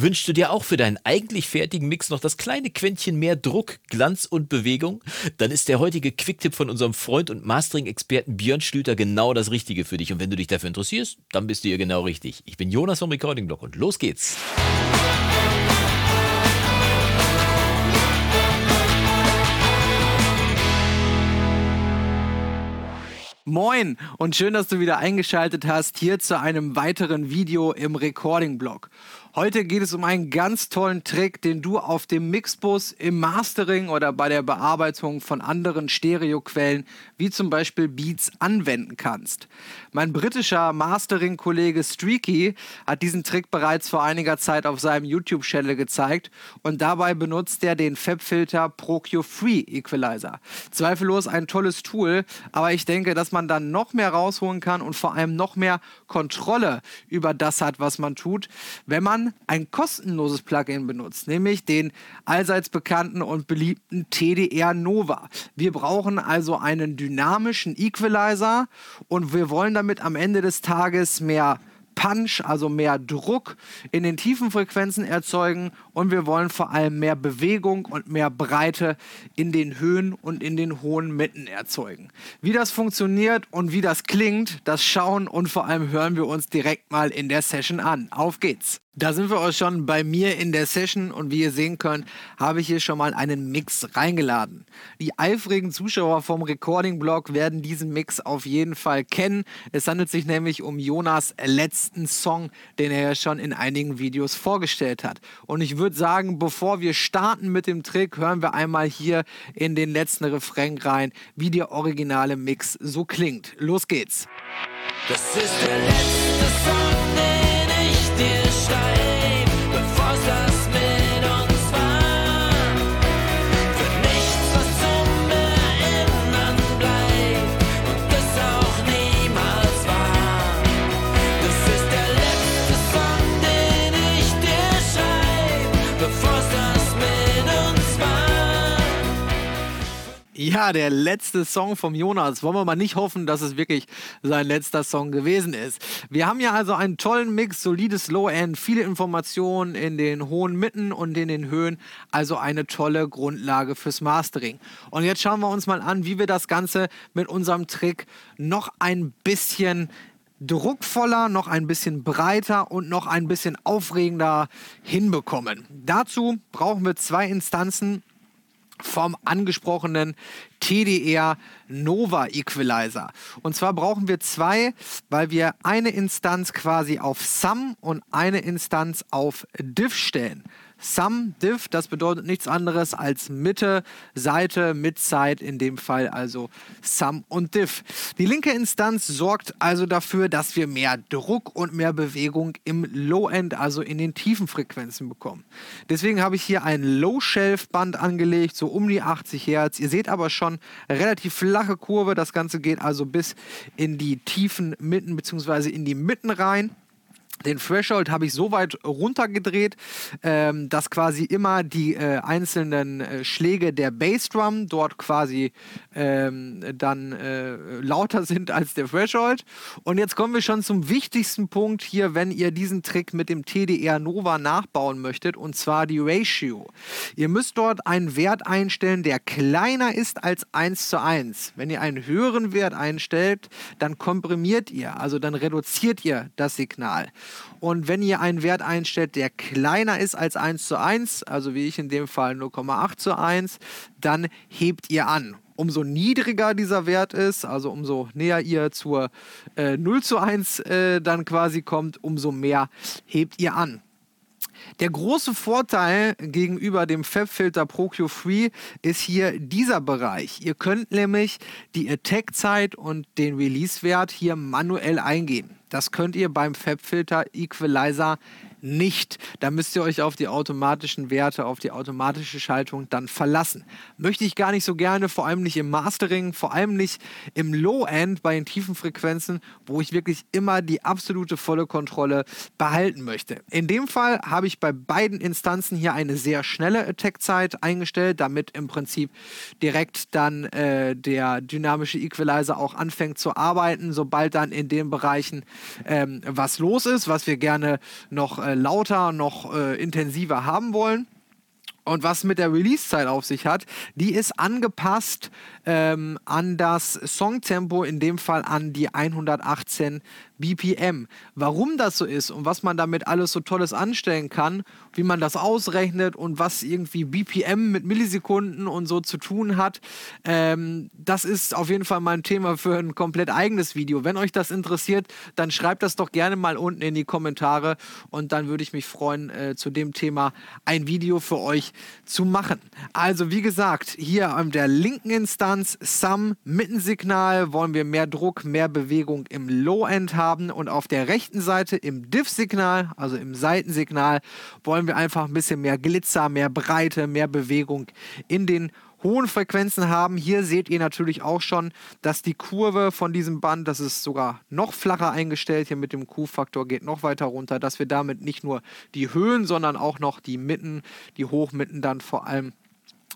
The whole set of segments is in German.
Wünschst du dir auch für deinen eigentlich fertigen Mix noch das kleine Quäntchen mehr Druck, Glanz und Bewegung? Dann ist der heutige Quicktipp von unserem Freund und Mastering-Experten Björn Schlüter genau das Richtige für dich. Und wenn du dich dafür interessierst, dann bist du hier genau richtig. Ich bin Jonas vom Recording Blog und los geht's. Moin und schön, dass du wieder eingeschaltet hast hier zu einem weiteren Video im Recording-Blog. Heute geht es um einen ganz tollen Trick, den du auf dem Mixbus im Mastering oder bei der Bearbeitung von anderen Stereoquellen, wie zum Beispiel Beats, anwenden kannst. Mein britischer Mastering-Kollege Streaky hat diesen Trick bereits vor einiger Zeit auf seinem YouTube-Channel gezeigt und dabei benutzt er den FabFilter ProQ Free Equalizer. Zweifellos ein tolles Tool, aber ich denke, dass man dann noch mehr rausholen kann und vor allem noch mehr Kontrolle über das hat, was man tut, wenn man ein kostenloses Plugin benutzt, nämlich den allseits bekannten und beliebten TDR Nova. Wir brauchen also einen dynamischen Equalizer und wir wollen damit am Ende des Tages mehr Punch, also mehr Druck in den tiefen Frequenzen erzeugen und wir wollen vor allem mehr Bewegung und mehr Breite in den Höhen und in den hohen Mitten erzeugen. Wie das funktioniert und wie das klingt, das schauen und vor allem hören wir uns direkt mal in der Session an. Auf geht's! Da sind wir auch schon bei mir in der Session und wie ihr sehen könnt, habe ich hier schon mal einen Mix reingeladen. Die eifrigen Zuschauer vom Recording-Blog werden diesen Mix auf jeden Fall kennen. Es handelt sich nämlich um Jonas letzten Song, den er ja schon in einigen Videos vorgestellt hat. Und ich würde sagen, bevor wir starten mit dem Trick, hören wir einmal hier in den letzten Refrain rein, wie der originale Mix so klingt. Los geht's. Das ist der letzte Song, den ich dir Ja, der letzte Song vom Jonas. Wollen wir mal nicht hoffen, dass es wirklich sein letzter Song gewesen ist. Wir haben ja also einen tollen Mix, solides Low-End, viele Informationen in den hohen Mitten und in den Höhen. Also eine tolle Grundlage fürs Mastering. Und jetzt schauen wir uns mal an, wie wir das Ganze mit unserem Trick noch ein bisschen druckvoller, noch ein bisschen breiter und noch ein bisschen aufregender hinbekommen. Dazu brauchen wir zwei Instanzen vom angesprochenen TDR Nova Equalizer. Und zwar brauchen wir zwei, weil wir eine Instanz quasi auf Sum und eine Instanz auf Diff stellen. Sum, Diff, das bedeutet nichts anderes als Mitte, Seite, Midside, in dem Fall also Sum und Diff. Die linke Instanz sorgt also dafür, dass wir mehr Druck und mehr Bewegung im Low-End, also in den tiefen Frequenzen bekommen. Deswegen habe ich hier ein Low-Shelf-Band angelegt, so um die 80 Hertz. Ihr seht aber schon relativ flache Kurve. Das Ganze geht also bis in die tiefen Mitten bzw. in die Mitten rein. Den Threshold habe ich so weit runtergedreht, ähm, dass quasi immer die äh, einzelnen äh, Schläge der Bassdrum dort quasi ähm, dann äh, lauter sind als der Threshold. Und jetzt kommen wir schon zum wichtigsten Punkt hier, wenn ihr diesen Trick mit dem TDR Nova nachbauen möchtet, und zwar die Ratio. Ihr müsst dort einen Wert einstellen, der kleiner ist als 1 zu 1. Wenn ihr einen höheren Wert einstellt, dann komprimiert ihr, also dann reduziert ihr das Signal. Und wenn ihr einen Wert einstellt, der kleiner ist als 1 zu 1, also wie ich in dem Fall 0,8 zu 1, dann hebt ihr an. Umso niedriger dieser Wert ist, also umso näher ihr zur äh, 0 zu 1 äh, dann quasi kommt, umso mehr hebt ihr an. Der große Vorteil gegenüber dem FabFilter ProQ Free ist hier dieser Bereich. Ihr könnt nämlich die Attack-Zeit und den Release-Wert hier manuell eingeben. Das könnt ihr beim FabFilter Equalizer nicht. Da müsst ihr euch auf die automatischen Werte, auf die automatische Schaltung dann verlassen. Möchte ich gar nicht so gerne, vor allem nicht im Mastering, vor allem nicht im Low-End bei den tiefen Frequenzen, wo ich wirklich immer die absolute volle Kontrolle behalten möchte. In dem Fall habe ich bei beiden Instanzen hier eine sehr schnelle Attack-Zeit eingestellt, damit im Prinzip direkt dann äh, der dynamische Equalizer auch anfängt zu arbeiten, sobald dann in den Bereichen ähm, was los ist, was wir gerne noch äh, lauter, noch äh, intensiver haben wollen. Und was mit der Release-Zeit auf sich hat, die ist angepasst ähm, an das Songtempo, in dem Fall an die 118 BPM. Warum das so ist und was man damit alles so Tolles anstellen kann, wie man das ausrechnet und was irgendwie BPM mit Millisekunden und so zu tun hat, ähm, das ist auf jeden Fall mal ein Thema für ein komplett eigenes Video. Wenn euch das interessiert, dann schreibt das doch gerne mal unten in die Kommentare und dann würde ich mich freuen, äh, zu dem Thema ein Video für euch zu machen. Also wie gesagt, hier an der linken Instanz Sum Mittensignal wollen wir mehr Druck, mehr Bewegung im Low-End haben und auf der rechten Seite im Diff-Signal, also im Seitensignal, wollen wir einfach ein bisschen mehr Glitzer, mehr Breite, mehr Bewegung in den hohen Frequenzen haben. Hier seht ihr natürlich auch schon, dass die Kurve von diesem Band, das ist sogar noch flacher eingestellt, hier mit dem Q-Faktor geht noch weiter runter, dass wir damit nicht nur die Höhen, sondern auch noch die Mitten, die Hochmitten dann vor allem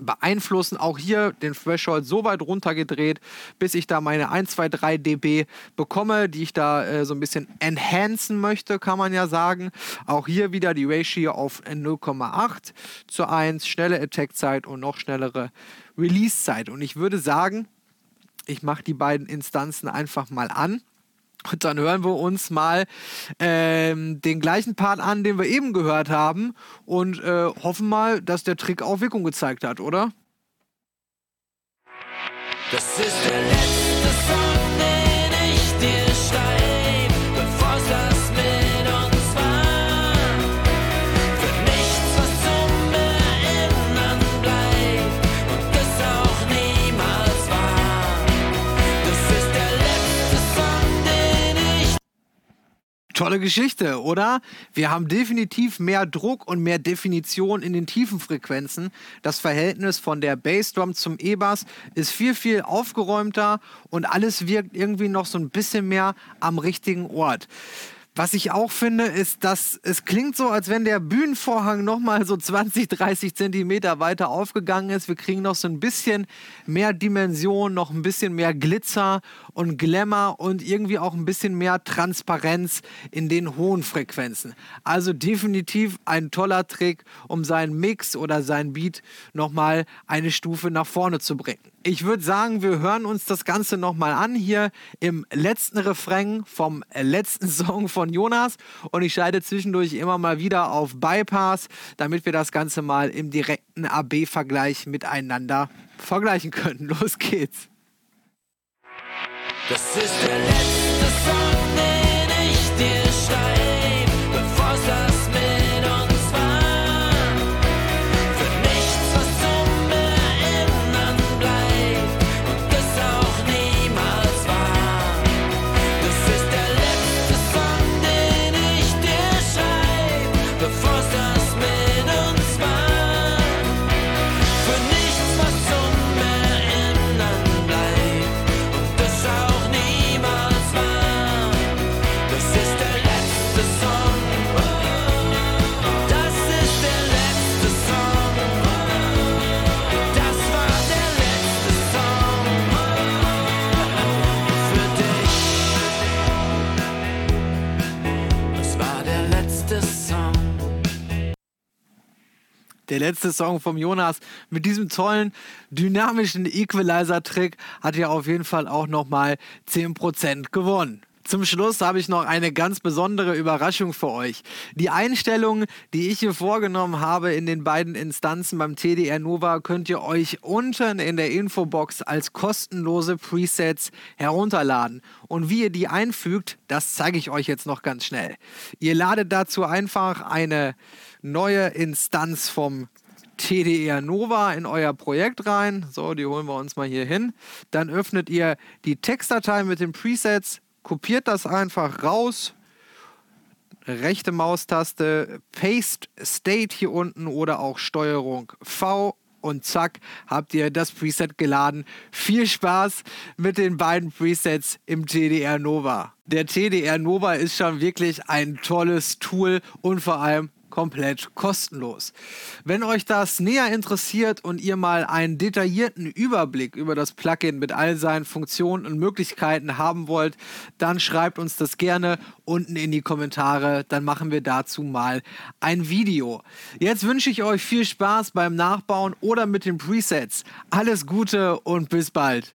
beeinflussen. Auch hier den Threshold so weit runtergedreht, bis ich da meine 1, 2, 3 dB bekomme, die ich da äh, so ein bisschen enhancen möchte, kann man ja sagen. Auch hier wieder die Ratio auf 0,8 zu 1, schnelle Attack-Zeit und noch schnellere Release-Zeit. Und ich würde sagen, ich mache die beiden Instanzen einfach mal an. Und dann hören wir uns mal ähm, den gleichen Part an, den wir eben gehört haben und äh, hoffen mal, dass der Trick auch Wirkung gezeigt hat, oder? Das ist der letzte Song, Tolle Geschichte, oder? Wir haben definitiv mehr Druck und mehr Definition in den tiefen Frequenzen. Das Verhältnis von der Bassdrum zum E-Bass ist viel, viel aufgeräumter und alles wirkt irgendwie noch so ein bisschen mehr am richtigen Ort. Was ich auch finde, ist, dass es klingt so, als wenn der Bühnenvorhang nochmal so 20, 30 Zentimeter weiter aufgegangen ist. Wir kriegen noch so ein bisschen mehr Dimension, noch ein bisschen mehr Glitzer und Glamour und irgendwie auch ein bisschen mehr Transparenz in den hohen Frequenzen. Also definitiv ein toller Trick, um seinen Mix oder sein Beat nochmal eine Stufe nach vorne zu bringen. Ich würde sagen, wir hören uns das Ganze nochmal an hier im letzten Refrain vom letzten Song von Jonas und ich schalte zwischendurch immer mal wieder auf Bypass, damit wir das Ganze mal im direkten AB-Vergleich miteinander vergleichen können. Los geht's. Das ist der letzte Song, Der letzte Song vom Jonas mit diesem tollen, dynamischen Equalizer-Trick hat ja auf jeden Fall auch nochmal 10% gewonnen. Zum Schluss habe ich noch eine ganz besondere Überraschung für euch. Die Einstellungen, die ich hier vorgenommen habe in den beiden Instanzen beim TDR Nova, könnt ihr euch unten in der Infobox als kostenlose Presets herunterladen. Und wie ihr die einfügt, das zeige ich euch jetzt noch ganz schnell. Ihr ladet dazu einfach eine neue Instanz vom TDR Nova in euer Projekt rein. So, die holen wir uns mal hier hin. Dann öffnet ihr die Textdatei mit den Presets, kopiert das einfach raus. Rechte Maustaste, Paste State hier unten oder auch Steuerung V und zack, habt ihr das Preset geladen. Viel Spaß mit den beiden Presets im TDR Nova. Der TDR Nova ist schon wirklich ein tolles Tool und vor allem komplett kostenlos. Wenn euch das näher interessiert und ihr mal einen detaillierten Überblick über das Plugin mit all seinen Funktionen und Möglichkeiten haben wollt, dann schreibt uns das gerne unten in die Kommentare, dann machen wir dazu mal ein Video. Jetzt wünsche ich euch viel Spaß beim Nachbauen oder mit den Presets. Alles Gute und bis bald.